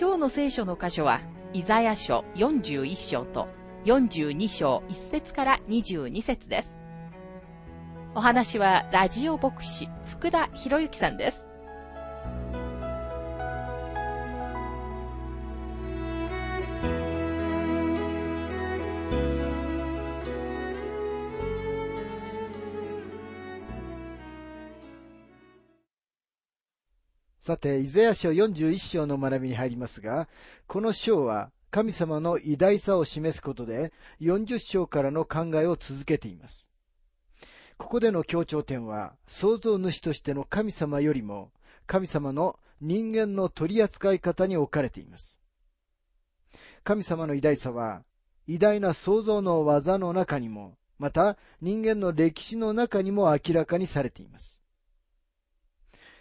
今日の聖書の箇所は、イザヤ書41章と42章1節から22節です。お話はラジオ牧師福田博之さんです。さて、イザヤ書41章の学びに入りますが、この章は神様の偉大さを示すことで、40章からの考えを続けています。ここでの強調点は、創造主としての神様よりも、神様の人間の取り扱い方に置かれています。神様の偉大さは、偉大な創造の技の中にも、また人間の歴史の中にも明らかにされています。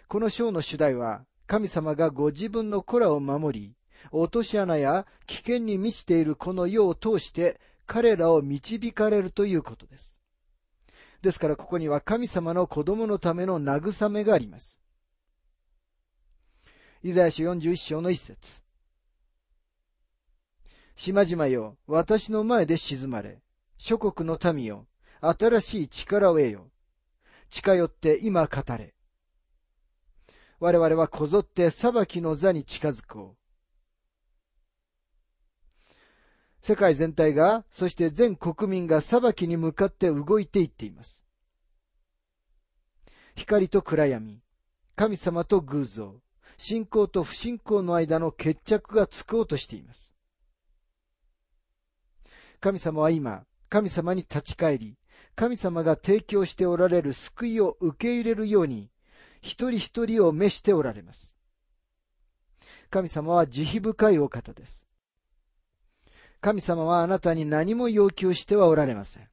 この章の主題は、神様がご自分の子らを守り、落とし穴や危険に満ちているこの世を通して彼らを導かれるということです。ですからここには神様の子供のための慰めがあります。イザヤ書41章の一節島々よ、私の前で沈まれ、諸国の民よ、新しい力を得よ。近寄って今語れ。我々はこぞって裁きの座に近づこう。世界全体が、そして全国民が裁きに向かって動いていっています。光と暗闇、神様と偶像、信仰と不信仰の間の決着がつこうとしています。神様は今、神様に立ち返り、神様が提供しておられる救いを受け入れるように、一人一人を召しておられます。神様は慈悲深いお方です。神様はあなたに何も要求してはおられません。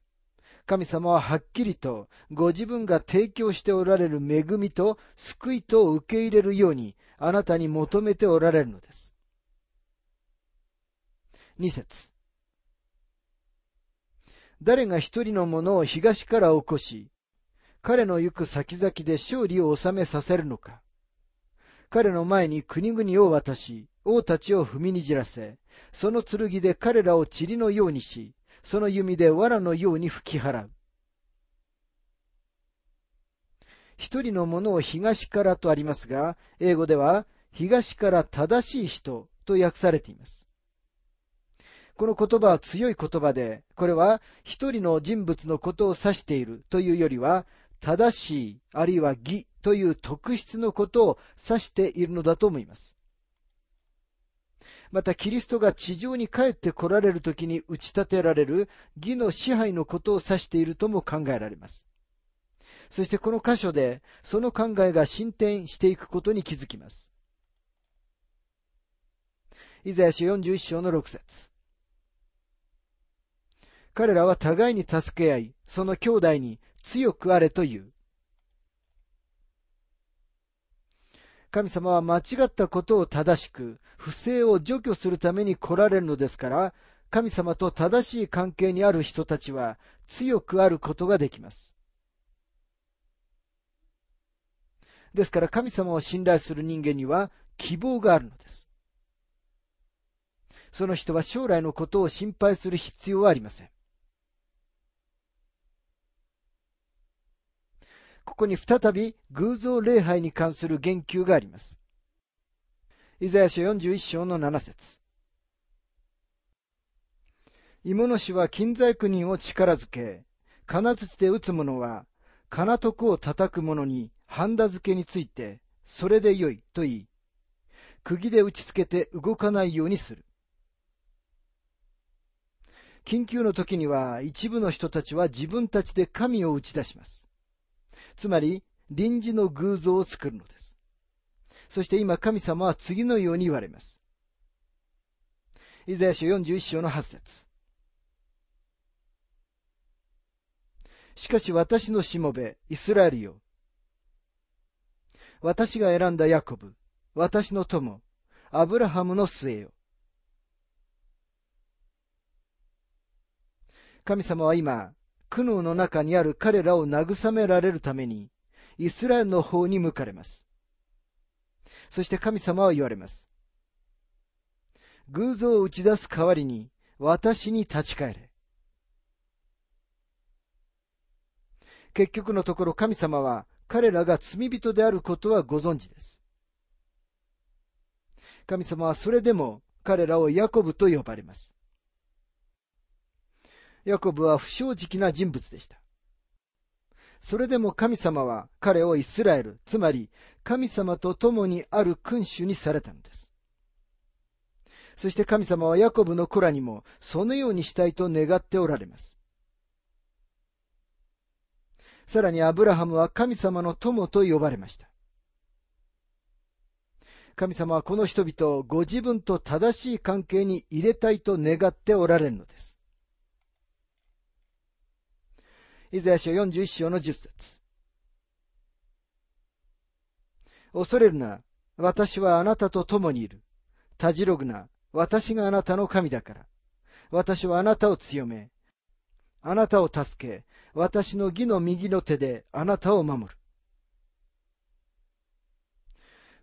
神様ははっきりとご自分が提供しておられる恵みと救いとを受け入れるようにあなたに求めておられるのです。二節誰が一人のものを東から起こし、彼の行く先々で勝利を収めさせるのか。彼の前に国々を渡し、王たちを踏みにじらせ、その剣で彼らを塵のようにし、その弓で藁のように吹き払う。一人のものを東からとありますが、英語では東から正しい人と訳されています。この言葉は強い言葉で、これは一人の人物のことを指しているというよりは、正しい、あるいは義という特質のことを指しているのだと思います。また、キリストが地上に帰って来られる時に打ち立てられる義の支配のことを指しているとも考えられます。そしてこの箇所で、その考えが進展していくことに気づきます。イザヤ書41章の6節彼らは互いに助け合い、その兄弟に強くあれという。神様は間違ったことを正しく、不正を除去するために来られるのですから、神様と正しい関係にある人たちは強くあることができます。ですから神様を信頼する人間には希望があるのです。その人は将来のことを心配する必要はありません。ここに再び偶像礼拝に関する言及があります。イザヤ書41章の7節芋の死は金細工人を力づけ、金槌で打つ者は、金徳を叩く者に、ハンダ付けについて、それでよいと言い、釘で打ちつけて動かないようにする。緊急の時には一部の人たちは自分たちで神を打ち出します。つまり臨時の偶像を作るのです。そして今神様は次のように言われます。イザヤ書41章の8節しかし私のしもべ、イスラエルよ。私が選んだヤコブ、私の友、アブラハムの末よ。神様は今、苦悩の中にある彼らを慰められるために、イスラエルの方に向かれます。そして神様は言われます。偶像を打ち出す代わりに、私に立ち返れ。結局のところ神様は彼らが罪人であることはご存知です。神様はそれでも彼らをヤコブと呼ばれます。ヤコブは不正直な人物でした。それでも神様は彼をイスラエル、つまり神様と共にある君主にされたのです。そして神様はヤコブの子らにもそのようにしたいと願っておられます。さらにアブラハムは神様の友と呼ばれました。神様はこの人々をご自分と正しい関係に入れたいと願っておられるのです。イザヤ書41章の10節恐れるな、私はあなたと共にいる。たじろぐな、私があなたの神だから。私はあなたを強め、あなたを助け、私の義の右の手であなたを守る。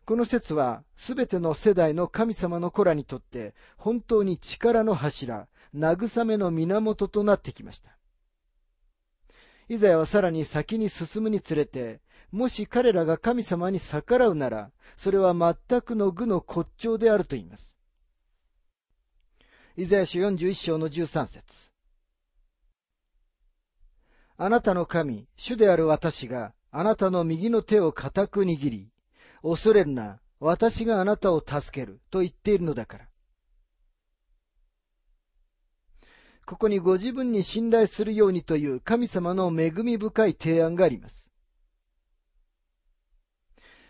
この説は、すべての世代の神様の子らにとって、本当に力の柱、慰めの源となってきました。イザヤはさらに先に進むにつれて、もし彼らが神様に逆らうなら、それは全くの愚の骨頂であると言います。イザヤ書41章の13節あなたの神、主である私が、あなたの右の手を固く握り、恐れるな、私があなたを助ける、と言っているのだから。ここにご自分に信頼するようにという神様の恵み深い提案があります。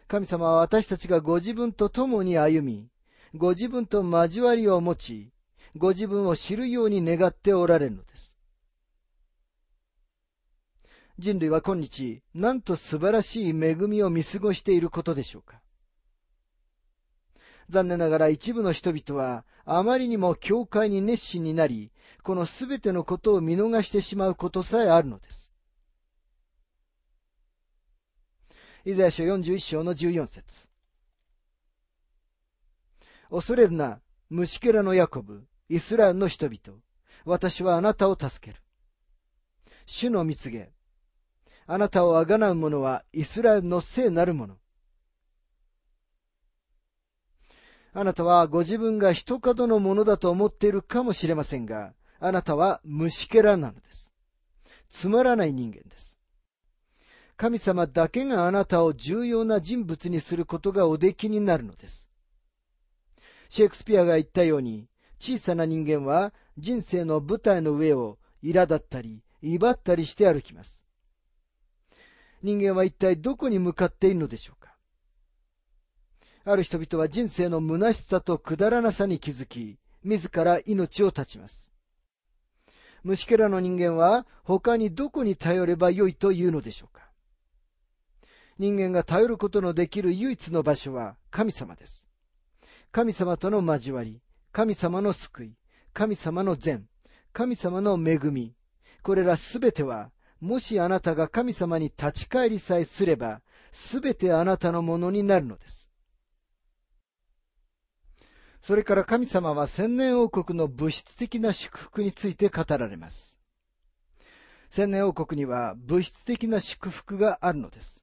神様は私たちがご自分と共に歩み、ご自分と交わりを持ち、ご自分を知るように願っておられるのです。人類は今日、なんと素晴らしい恵みを見過ごしていることでしょうか。残念ながら一部の人々は、あまりにも教会に熱心になり、このすべてのことを見逃してしまうことさえあるのです。イザヤ書41章の14節恐れるな、虫けらのヤコブ、イスラエルの人々。私はあなたを助ける。主の蜜げ。あなたをあがなう者はイスラエルの聖なる者。あなたはご自分が一角のものだと思っているかもしれませんが、あなたは虫けらなのです。つまらない人間です。神様だけがあなたを重要な人物にすることがおできになるのです。シェイクスピアが言ったように、小さな人間は人生の舞台の上を苛立ったり、威張ったりして歩きます。人間は一体どこに向かっているのでしょうかある人々は人生の虚しさとくだらなさに気づき、自ら命を絶ちます。虫けらの人間は他にどこに頼ればよいというのでしょうか？人間が頼ることのできる唯一の場所は神様です。神様との交わり、神様の救い、神様の善、神様の恵み、これらすべてはもしあなたが神様に立ち返りさえすれば、すべてあなたのものになるのです。それから神様は千年王国の物質的な祝福について語られます。千年王国には物質的な祝福があるのです。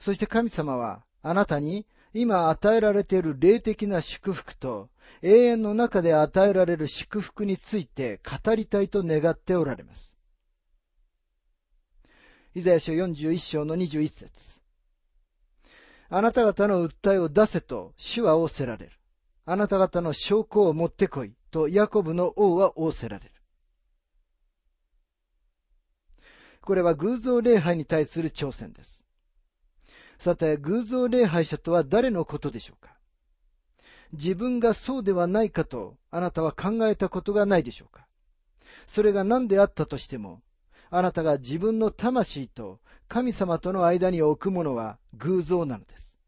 そして神様はあなたに今与えられている霊的な祝福と永遠の中で与えられる祝福について語りたいと願っておられます。イザヤ書41章の21節あなた方の訴えを出せと主は仰せられる。あなた方の証拠を持ってこいとヤコブの王は仰せられる。これは偶像礼拝に対する挑戦です。さて、偶像礼拝者とは誰のことでしょうか？自分がそうではないかとあなたは考えたことがないでしょうか？それが何であったとしても、あなたが自分の魂と神様との間に置くものは偶像なのです。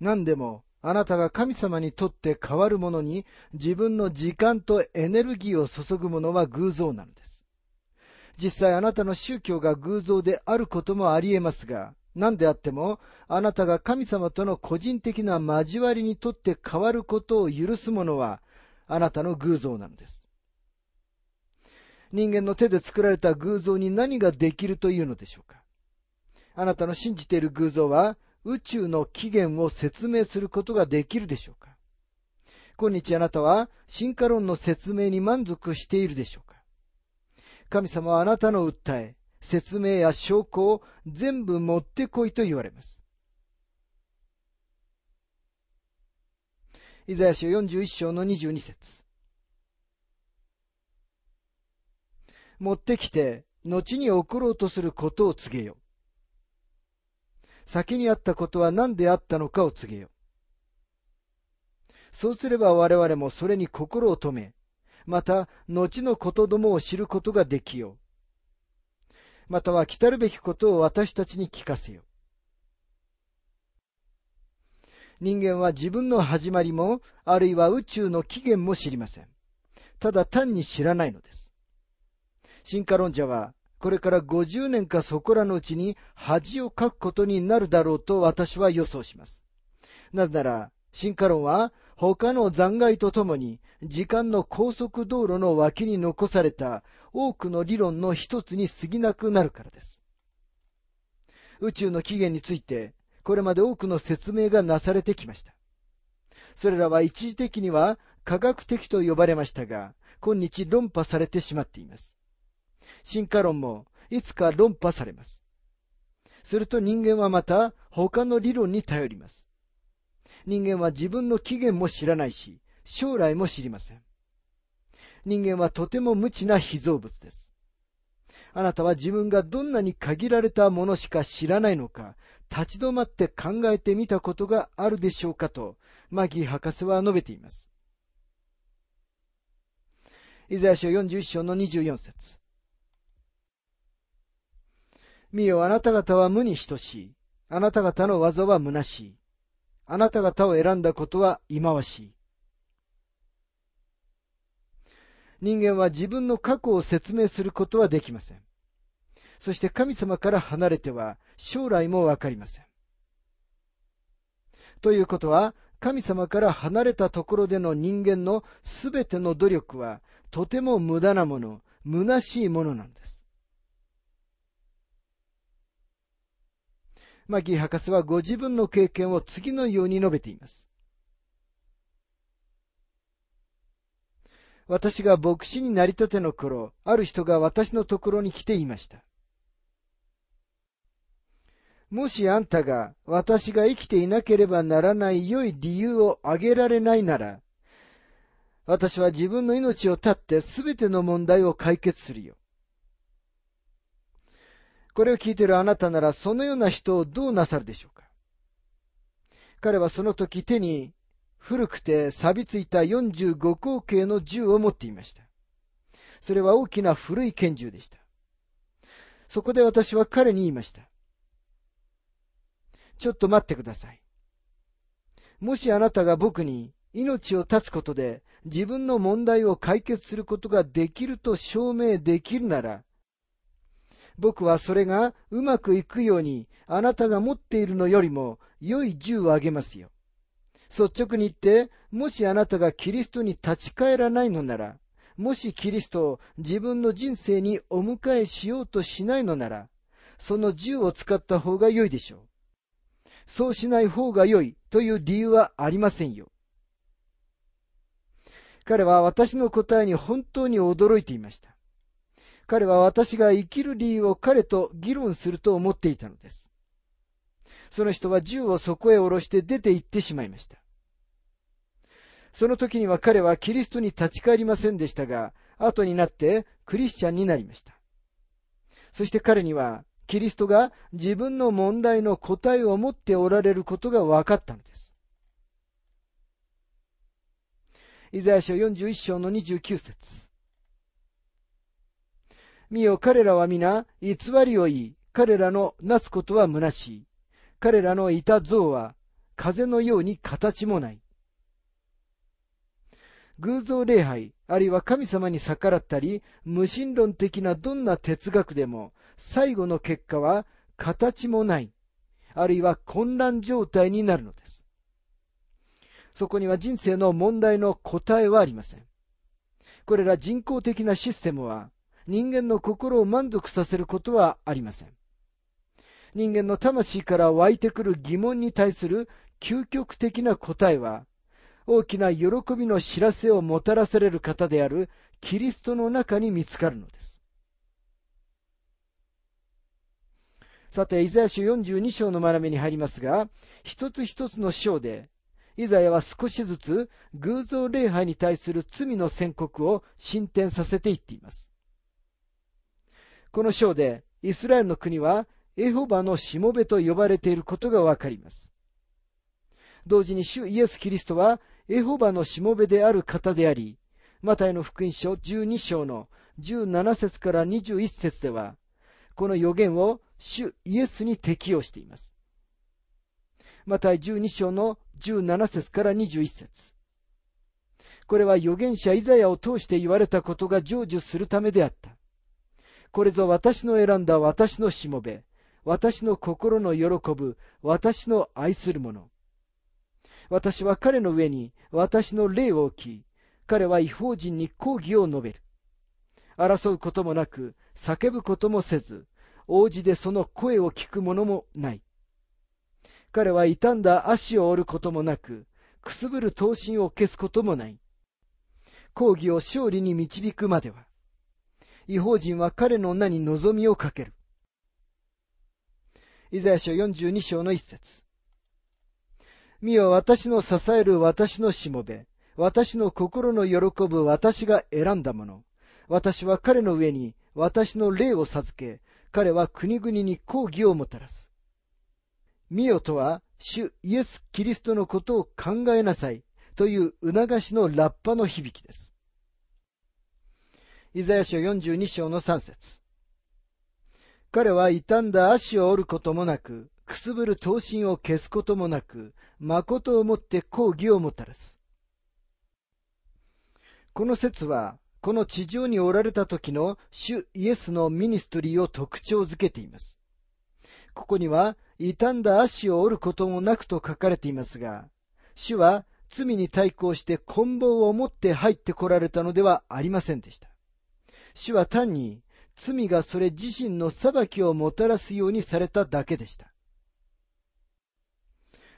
何でも、あなたが神様にとって変わるものに自分の時間とエネルギーを注ぐものは偶像なのです。実際あなたの宗教が偶像であることもあり得ますが、何であっても、あなたが神様との個人的な交わりにとって変わることを許すものは、あなたの偶像なのです。人間の手で作られた偶像に何ができるというのでしょうかあなたの信じている偶像は宇宙の起源を説明することができるでしょうか？今日あなたは進化論の説明に満足しているでしょうか？神様はあなたの訴え、説明や証拠を全部持ってこいと言われます。イザヤ書41章の22節持ってきて、後に起ころうとすることを告げよう。先にあったことは何であったのかを告げよ。そうすれば我々もそれに心を止め、また後のことどもを知ることができよう。または来たるべきことを私たちに聞かせよ。人間は自分の始まりも、あるいは宇宙の起源も知りません。ただ単に知らないのです。進化論者は、これから50年かそこらのうちに恥をかくことになるだろうと私は予想します。なぜなら、進化論は他の残骸とともに時間の高速道路の脇に残された多くの理論の一つに過ぎなくなるからです。宇宙の起源について、これまで多くの説明がなされてきました。それらは一時的には科学的と呼ばれましたが、今日論破されてしまっています。進化論もいつか論破されます。すると人間はまた他の理論に頼ります。人間は自分の起源も知らないし、将来も知りません。人間はとても無知な被造物です。あなたは自分がどんなに限られたものしか知らないのか、立ち止まって考えてみたことがあるでしょうかと、マギー博士は述べています。イザヤ書41章の24節見よ、あなた方は無に等しい。あなた方の技は虚しい。あなた方を選んだことは忌まわしい。人間は自分の過去を説明することはできません。そして神様から離れては将来もわかりません。ということは、神様から離れたところでの人間のすべての努力はとても無駄なもの、虚しいものなんです。マギー博士はご自分の経験を次のように述べています。私が牧師になりたての頃、ある人が私のところに来ていました。もしあんたが私が生きていなければならない良い理由を挙げられないなら、私は自分の命を絶って全ての問題を解決するよ。これを聞いているあなたならそのような人をどうなさるでしょうか？彼はその時手に古くて錆びついた45口径の銃を持っていました。それは大きな古い拳銃でした。そこで私は彼に言いました。ちょっと待ってください。もしあなたが僕に命を絶つことで自分の問題を解決することができると証明できるなら、僕はそれがうまくいくようにあなたが持っているのよりも良い銃をあげますよ。率直に言って、もしあなたがキリストに立ち返らないのなら、もしキリストを自分の人生にお迎えしようとしないのなら、その銃を使った方が良いでしょう。そうしない方が良いという理由はありませんよ。彼は私の答えに本当に驚いていました。彼は私が生きる理由を彼と議論すると思っていたのです。その人は銃をそこへ下ろして出て行ってしまいました。その時には彼はキリストに立ち返りませんでしたが、後になってクリスチャンになりました。そして彼には、キリストが自分の問題の答えを持っておられることが分かったのです。イザヤ書41章の29節見よ、彼らは皆、偽りを言い、彼らのなすことは虚しい。彼らのいた像は、風のように形もない。偶像礼拝、あるいは神様に逆らったり、無神論的などんな哲学でも、最後の結果は形もない、あるいは混乱状態になるのです。そこには人生の問題の答えはありません。これら人工的なシステムは人間の心を満足させることはありません。人間の魂から湧いてくる疑問に対する究極的な答えは、大きな喜びの知らせをもたらされる方であるキリストの中に見つかるのです。さて、イザヤ書42章の学びに入りますが、一つ一つの章で、イザヤは少しずつ偶像礼拝に対する罪の宣告を進展させていっています。この章で、イスラエルの国はエホバのしもべと呼ばれていることがわかります。同時に主イエス・キリストはエホバのしもべである方であり、マタイの福音書12章の17節から21節では、この予言を主イエスに適用しています。マタイ12章の17節から21節これは預言者イザヤを通して言われたことが成就するためであった。これぞ私の選んだ私のしもべ、私の心の喜ぶ、私の愛する者。私は彼の上に私の霊を置き、彼は違法人に抗議を述べる。争うこともなく、叫ぶこともせず、王子でその声を聞く者もない。彼は傷んだ足を折ることもなく、くすぶる闘心を消すこともない。抗議を勝利に導くまでは、違法人は彼の名に望みをかける。イザヤ書42章の一節。見よ私の支える私のしもべ、私の心の喜ぶ私が選んだもの。私は彼の上に私の霊を授け、彼は国々に抗議をもたらす。見よとは、主イエス・キリストのことを考えなさいという促しのラッパの響きです。イザヤ書42章の3節彼は傷んだ足を折ることもなく、くすぶる闘心を消すこともなく、誠をもって抗議をもたらす。この説は、この地上におられた時の主イエスのミニストリーを特徴づけています。ここには、傷んだ足を折ることもなくと書かれていますが、主は罪に対抗して棍棒を持って入ってこられたのではありませんでした。主は単に罪がそれ自身の裁きをもたらすようにされただけでした。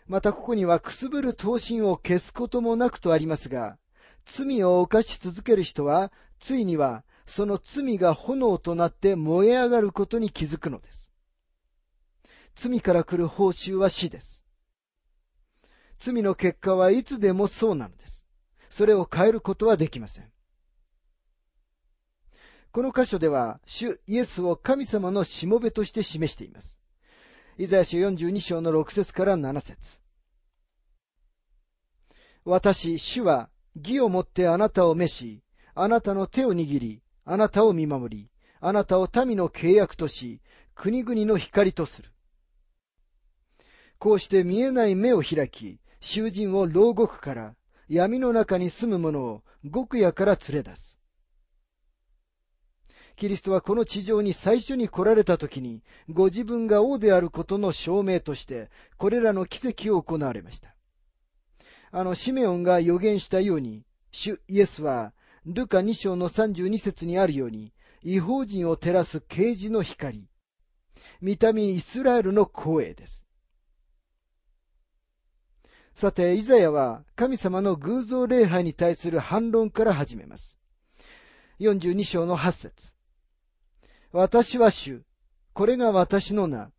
またここにはくすぶる闘心を消すこともなくとありますが、罪を犯し続ける人は、ついにはその罪が炎となって燃え上がることに気づくのです。罪から来る報酬は死です。罪の結果はいつでもそうなのです。それを変えることはできません。この箇所では、主イエスを神様のしもべとして示しています。イザヤ書42章の6節から7節私、主は義をもってあなたを召し、あなたの手を握り、あなたを見守り、あなたを民の契約とし、国々の光とする。こうして見えない目を開き、囚人を牢獄から、闇の中に住む者を極夜から連れ出す。キリストはこの地上に最初に来られた時に、ご自分が王であることの証明として、これらの奇跡を行われました。あの、シメオンが予言したように、主イエスは、ルカ2章の32節にあるように、違法人を照らす啓示の光、見た目イスラエルの光栄です。さて、イザヤは神様の偶像礼拝に対する反論から始めます。42章の8節私は主。これが私の名。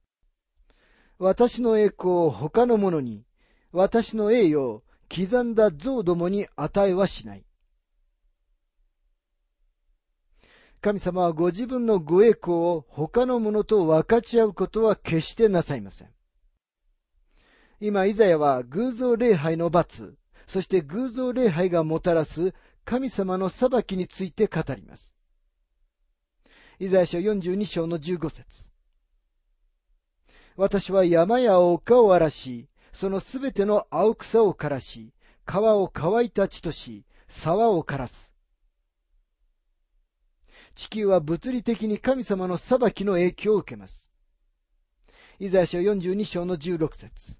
私の栄光を他の者に、私の栄誉を刻んだ像どもに与えはしない。神様はご自分のご栄光を他の者と分かち合うことは決してなさいません。今、イザヤは偶像礼拝の罰、そして偶像礼拝がもたらす神様の裁きについて語ります。イザヤ書42章の15節私は山や丘を荒らし、そのすべての青草を枯らし、川を乾いた地とし、沢を枯らす。地球は物理的に神様の裁きの影響を受けます。イザヤ書42章の16節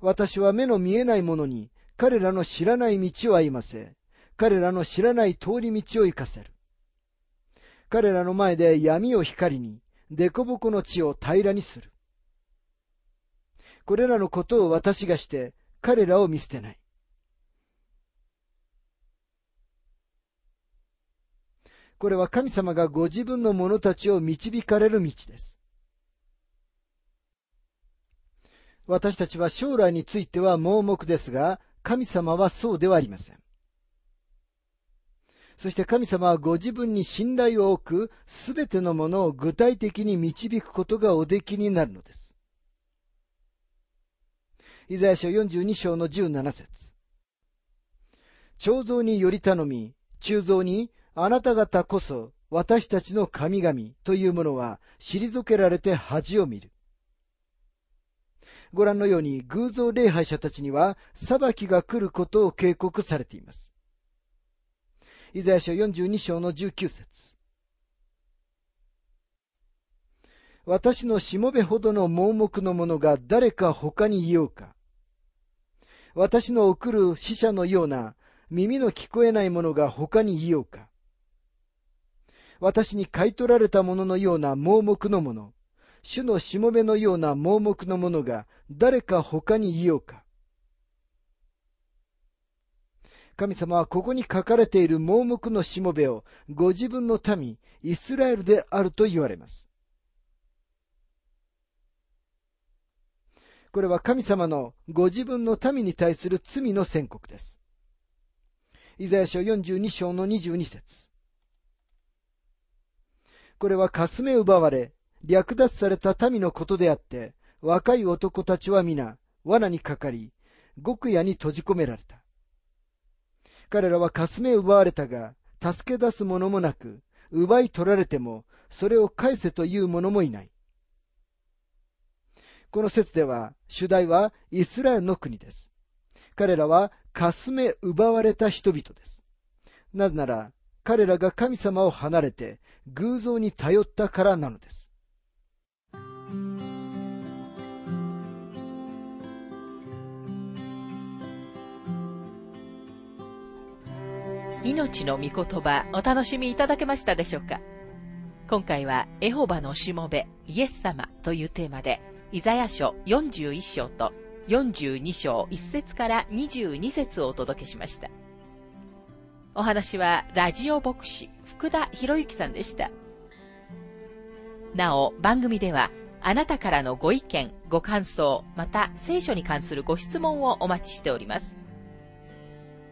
私は目の見えない者に彼らの知らない道を歩ませ、彼らの知らない通り道を行かせる。彼らの前で闇を光に、凸凹の地を平らにする。これらのことを私がして、彼らを見捨てない。これは神様がご自分の者たちを導かれる道です。私たちは将来については盲目ですが、神様はそうではありません。そして神様はご自分に信頼を置くすべてのものを具体的に導くことがおできになるのです。イザヤ書42章の17節彫像により頼み、鋳造にあなた方こそ私たちの神々というものは退けられて恥を見る。ご覧のように偶像礼拝者たちには裁きが来ることを警告されています。イザヤ書42章の19節私のしもべほどの盲目の者が誰か他にいようか。私の送る死者のような耳の聞こえない者が他にいようか。私に買い取られた者のような盲目の者、主のしもべのような盲目の者が誰か他にいようか。神様はここに書かれている盲目のしもべをご自分の民、イスラエルであると言われます。これは神様のご自分の民に対する罪の宣告です。イザヤ書42章の22節これはかすめ奪われ、略奪された民のことであって、若い男たちは皆、罠にかかり、極夜に閉じ込められた。彼らはかすめ奪われたが、助け出す者もなく、奪い取られても、それを返せという者もいない。この説では、主題はイスラエルの国です。彼らはかすめ奪われた人々です。なぜなら、彼らが神様を離れて偶像に頼ったからなのです。命の御言葉お楽しみいただけましたでしょうか？今回はエホバのしもべイエス様というテーマでイザヤ書41章と42章1節から22節をお届けしました。お話はラジオ牧師福田博之さんでした。なお、番組ではあなたからのご意見、ご感想、また聖書に関するご質問をお待ちしております。